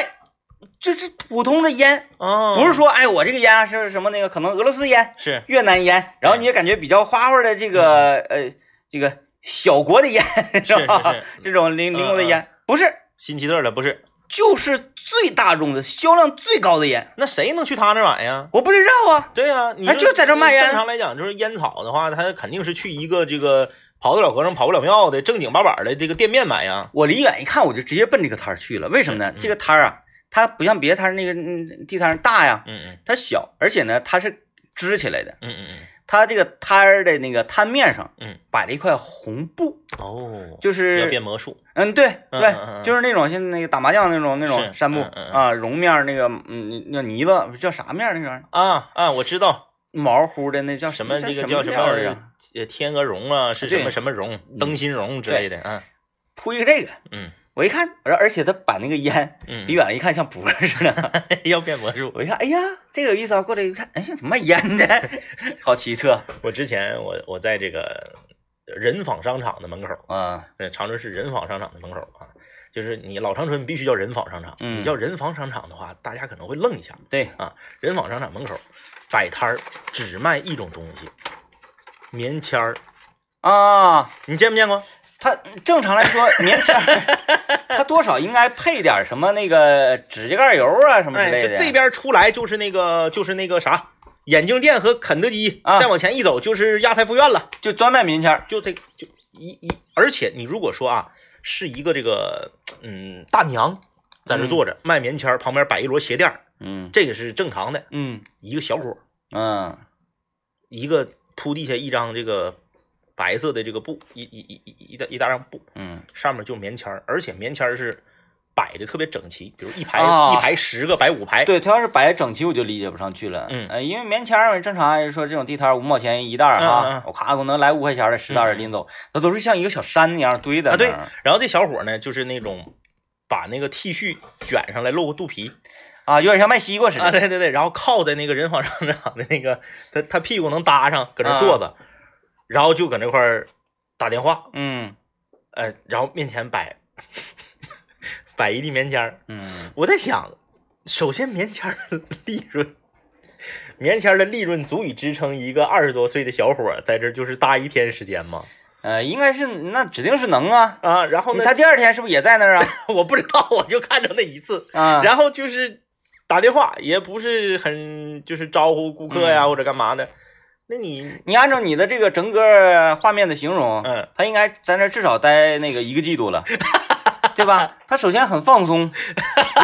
就是普通的烟，啊！不是说哎我这个烟是什么那个可能俄罗斯烟、是越南烟，然后你也感觉比较花花的这个呃这个小国的烟是吧？是这种灵灵活的嗯烟不是，新奇特的，不是？就是最大众的销量最高的烟，那谁能去他那买呀？我不知道啊。对呀、你哎就在这卖烟正常来讲，就是烟草的话，他肯定是去一个这个跑得了和尚跑不了庙的正经八板的这个店面买呀。我离远一看，我就直接奔这个摊儿去了。为什么呢？嗯这个摊儿啊，它不像别的摊儿那个嗯地摊儿大呀，嗯嗯它小，而且呢，它是支起来的。嗯嗯它这个摊儿的那个摊面上，嗯，摆了一块红布，嗯，哦，就要是变魔术，嗯，对对嗯嗯嗯，就是那种像那个打麻将那种那种是扇布嗯嗯嗯啊，绒面那个嗯那泥子叫啥面儿那玩意儿？啊啊，我知道毛乎的那叫什么那个叫叫什料儿啊？么呃天鹅绒啊，是什么什么绒，灯芯绒之类的，嗯铺一个这个，嗯我一看，而而且他把那个烟嗯，离远了一看像脖似的，要变魔术。我一看，哎呀，这个有意思啊！过来一看，哎呀，卖烟的，好奇特我之前我我在这个人坊商场的门口，啊！呃，长春市人坊商场的门口啊，就是你老长春必须叫人坊商场，嗯你叫人坊商场的话，大家可能会愣一下对，啊。人坊商场门口摆摊儿只卖一种东西，棉签儿，啊，你见没见过？它正常来说，棉签儿 它多少应该配点什么那个指甲盖油啊什么之哎，类的。就这边出来就是那个就是那个啥，眼镜店和肯德基，啊再往前一走就是亚太附院了。就专卖棉签就这就一一，而且你如果说啊，是一个这个嗯大娘在这坐着、卖棉签，旁边摆一摞鞋垫，嗯这个是正常的。嗯一个小伙儿，嗯一个铺地下一张这个白色的这个布，一一一一一大一大张布，嗯上面就棉签儿，而且棉签儿是摆的特别整齐，比如一排、啊一排十个，摆五排。对，他要是摆整齐，我就理解不上去了。嗯呃，因为棉签儿正常来说，这种地摊五毛钱一袋儿嗯嗯哈嗯，我咔我能来五块钱的十袋儿拎走，那都是像一个小山一样堆的啊，对。然后这小伙呢，就是那种把那个 T 恤卷上来露个肚皮啊，有点像卖西瓜似啊，的。对对对，然后靠在那个人防上场的那个，他他屁股能搭上，搁那坐着，然后就搁那块儿打电话，嗯呃，然后面前摆 摆一地棉签儿。嗯，我在想，首先棉签儿的利润，棉签儿的利润足以支撑一个二十多岁的小伙儿在这儿就是搭一天时间吗？呃，应该是那指定是能啊。啊，然后呢，他第二天是不是也在那儿啊？我不知道，我就看着那一次，啊，然后就是打电话，也不是很就是招呼顾客呀、嗯或者干嘛的。那你你按照你的这个整个画面的形容，嗯，他应该在那至少待那个一个季度了，对吧？他首先很放松，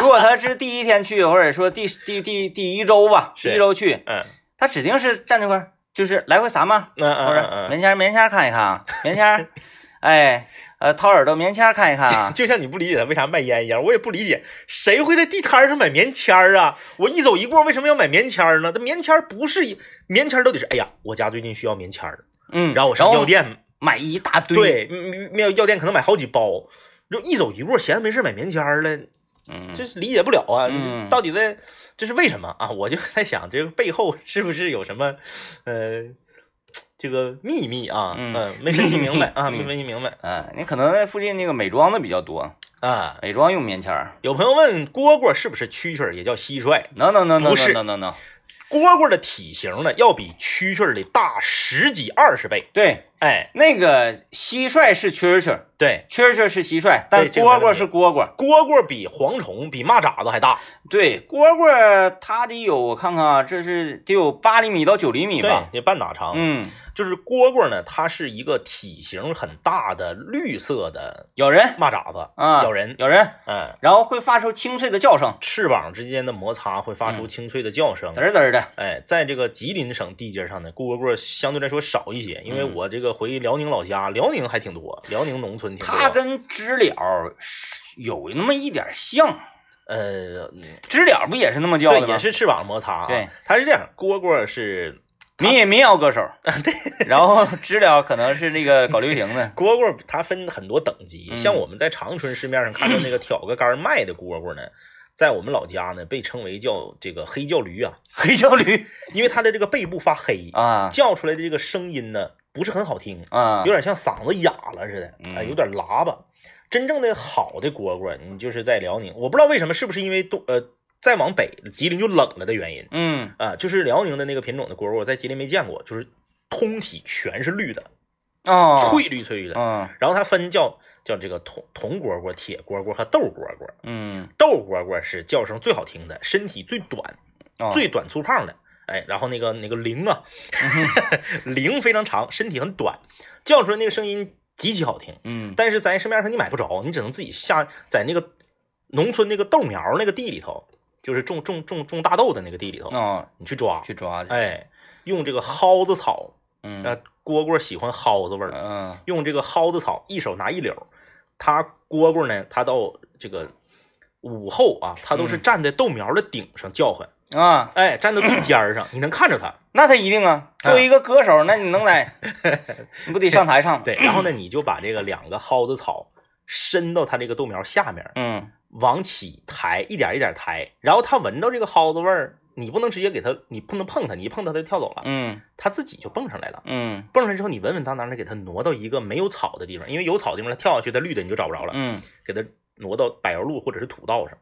如果他是第一天去，或者说第第第第一周吧，第一周去，嗯他指定是站这块儿，就是来回撒嘛，嗯嗯嗯棉签儿棉签儿看一看啊，棉签儿，哎，呃，掏耳朵棉签看一看啊嗯，，就像你不理解他为啥卖烟一样，我也不理解谁会在地摊上买棉签儿啊？我一走一过为什么要买棉签儿呢？这棉签儿不是一棉签儿，到底是哎呀，我家最近需要棉签儿，嗯，然后我上药店买一大堆，，对，药药店可能买好几包，就一走一过，闲着没事买棉签儿了，嗯，这是理解不了啊！嗯到底在这是为什么啊？我就 在想，这个背后是不是有什么呃这个秘密啊？嗯没分析明白 啊，嗯没分析明白啊，你可能在附近那个美妆的比较多，啊。美妆用棉签儿有朋友问蝈蝈是不是蛐蛐儿也叫蟋蟀？，no no no no 不是 no no no，蝈蝈的体型呢要比蛐蛐儿的大十几二十倍。对，哎，那个蟋蟀是蛐蛐儿，对，蛐蛐儿是蟋蟀，但蝈蝈是蝈蝈。蝈蝈比蝗虫比蚂蚱子还大。对，蝈蝈它得有，我看看啊，这是得有八厘米到九厘米吧？，得半打长。嗯，就是蝈蝈呢，它是一个体型很大的绿色的咬人蚂蚱子，啊，咬人。咬人，嗯，然后会发出清脆的叫声，翅膀之间的摩擦会发出嗯清脆的叫声。滋儿滋儿的。哎，在这个吉林省地界上呢，蝈蝈相对来说少一些，因为嗯我这个回辽宁老家，辽宁还挺多，辽宁农村挺多。它跟知了是有那么一点像，呃，知了不也是那么叫对，的吗？也是翅膀摩擦啊。对，它是这样，蝈蝈是 民民谣歌手，对，然后知了可能是那个搞流行的，蝈蝈，它分很多等级，嗯像我们在长春市面上看到那个挑个杆卖的蝈蝈呢。在我们老家呢，被称为叫这个黑叫驴啊，黑叫驴因为它的这个背部发黑，啊叫出来的这个声音呢不是很好听，啊有，点像嗓子哑了似的，哎，嗯有点喇叭。真正的好的蝈蝈，你就是在辽宁，我不知道为什么，是不是因为东呃再往北吉林就冷了的原因嗯啊？就是辽宁的那个品种的蝈蝈，我在吉林没见过，就是通体全是绿的，哦，翠绿翠绿的。嗯然后它分叫叫这个铜铜蝈蝈、铁蝈蝈和豆蝈蝈。嗯豆蝈蝈是叫声最好听的，身体最短，哦最短粗胖的。哎，然后那个那个铃啊，铃非常长，身体很短，叫出来那个声音极其好听。嗯但是在市面上你买不着，你只能自己下在那个农村那个豆苗那个地里头，就是种种种种大豆的那个地里头，哦，你去抓。去抓去，哎，用这个蒿子草，嗯呃，蝈蝈喜欢蒿子味儿，嗯用这个蒿子草一手拿一绺，它蝈蝈呢，它到这个午后啊，它都是嗯站在豆苗的顶上叫唤，啊，哎，站到最尖儿上，你能看着它。那他一定啊，作为一个歌手，那你能在，你不得上台唱？对，然后呢，你就把这个两个蒿子草伸到它这个豆苗下面，嗯往起抬，一点一点抬，然后它闻到这个蒿子味儿，你不能直接给它，你不能碰它，你一碰它它就跳走了，嗯它自己就蹦上来了。嗯蹦上来之后，你稳稳当当的给它挪到一个没有草的地方，因为有草的地方它跳下去，它绿的你就找不着了。嗯给它挪到柏油路或者是土道上，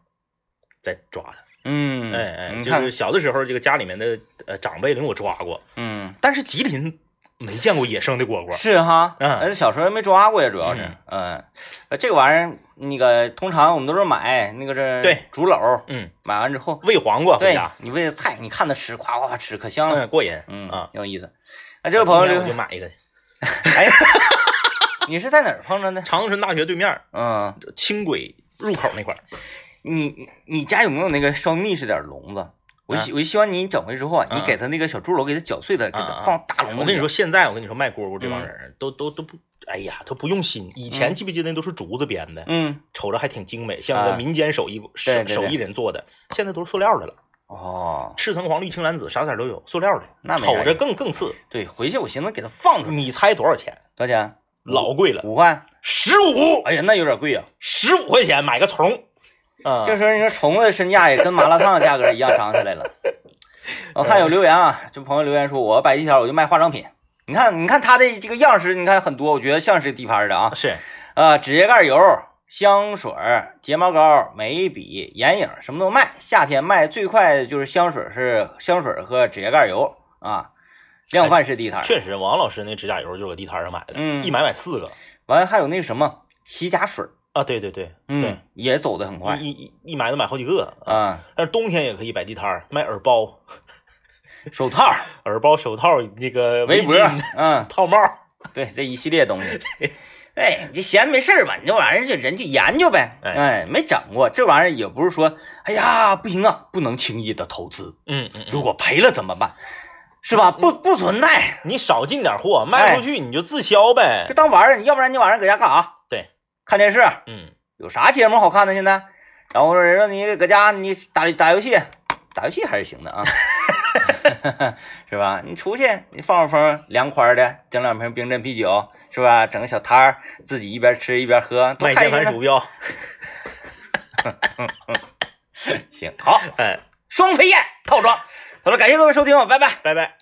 再抓它。嗯，哎哎，就是，小的时候，这个家里面的呃长辈领我抓过，嗯，但是吉林没见过野生的蝈蝈。是哈，嗯而且小时候没抓过呀，主要是嗯，嗯，呃，这个玩意儿，那个通常我们都是买那个这对竹篓，嗯，买完之后，喂黄瓜回对家，你喂菜，你看它吃，夸夸吃，可香了，嗯，过瘾。嗯啊，挺有意思。啊，这位朋友我就买一个，哎，你是在哪儿碰着的？长春大学对面嗯，轻轨入口那块儿。你你家有没有那个稍密实点儿笼子？我啊希我希望你整回之后啊，嗯你给他那个小猪肉，给他搅碎了，给他放大笼子。我跟你说，，现在我跟你说卖蝈蝈这帮嗯人都都都不，哎呀，都不用心。以前嗯记不记得那都是竹子编的，嗯，瞅着还挺精美，像一个啊民间手艺手手艺人做的，现在都是塑料的了，哦，赤橙黄绿青蓝紫啥色都有，塑料的，那瞅着更更次。对，回去我寻思给他放出来，你猜多少钱？多少钱？老贵了，五块。十五，哎呀，那有点贵啊。十五块钱买个虫，啊，这时候你说虫子的身价也跟麻辣烫的价格一样涨起来了。我看有留言啊，这朋友留言说，我摆地摊我就卖化妆品。你看，你看他的这个样式，你看很多，我觉得像是地摊的啊。是呃，指甲盖油、香水、睫毛膏、眉笔、眼影，什么都卖。夏天卖最快的就是香水，是香水和指甲盖油啊，量贩式地摊。确实，王老师那指甲油就是搁地摊上买的，嗯一买买四个完了还有那个什么洗甲水，啊，对对对对嗯，，也走得很快一一一买都买好几个啊。啊。但是冬天也可以摆地摊儿卖耳包、手套、耳包、手套、那个围脖巾、，嗯，套帽。对，这一系列东西。哎，你这闲没事儿吧？你这玩意儿就人就研究呗。哎哎，没整过这玩意儿，也不是说，哎呀，不行啊，不能轻易的投资，嗯嗯，如果赔了怎么办？是吧？不不存在，你少进点货，卖出去你就自销呗就。当玩儿。要不然你晚上搁家干啥？对，看电视，嗯，有啥节目好看的？现在，然后人让你搁家你打打游戏，打游戏还是行的啊，是吧？你出去你放放风，凉快的，整两瓶冰镇啤酒，是吧？整个小摊儿，自己一边吃一边喝，多卖开心呢键盘鼠标。行，好，哎，双飞燕套装，好了，感谢各位收听，拜拜。拜拜。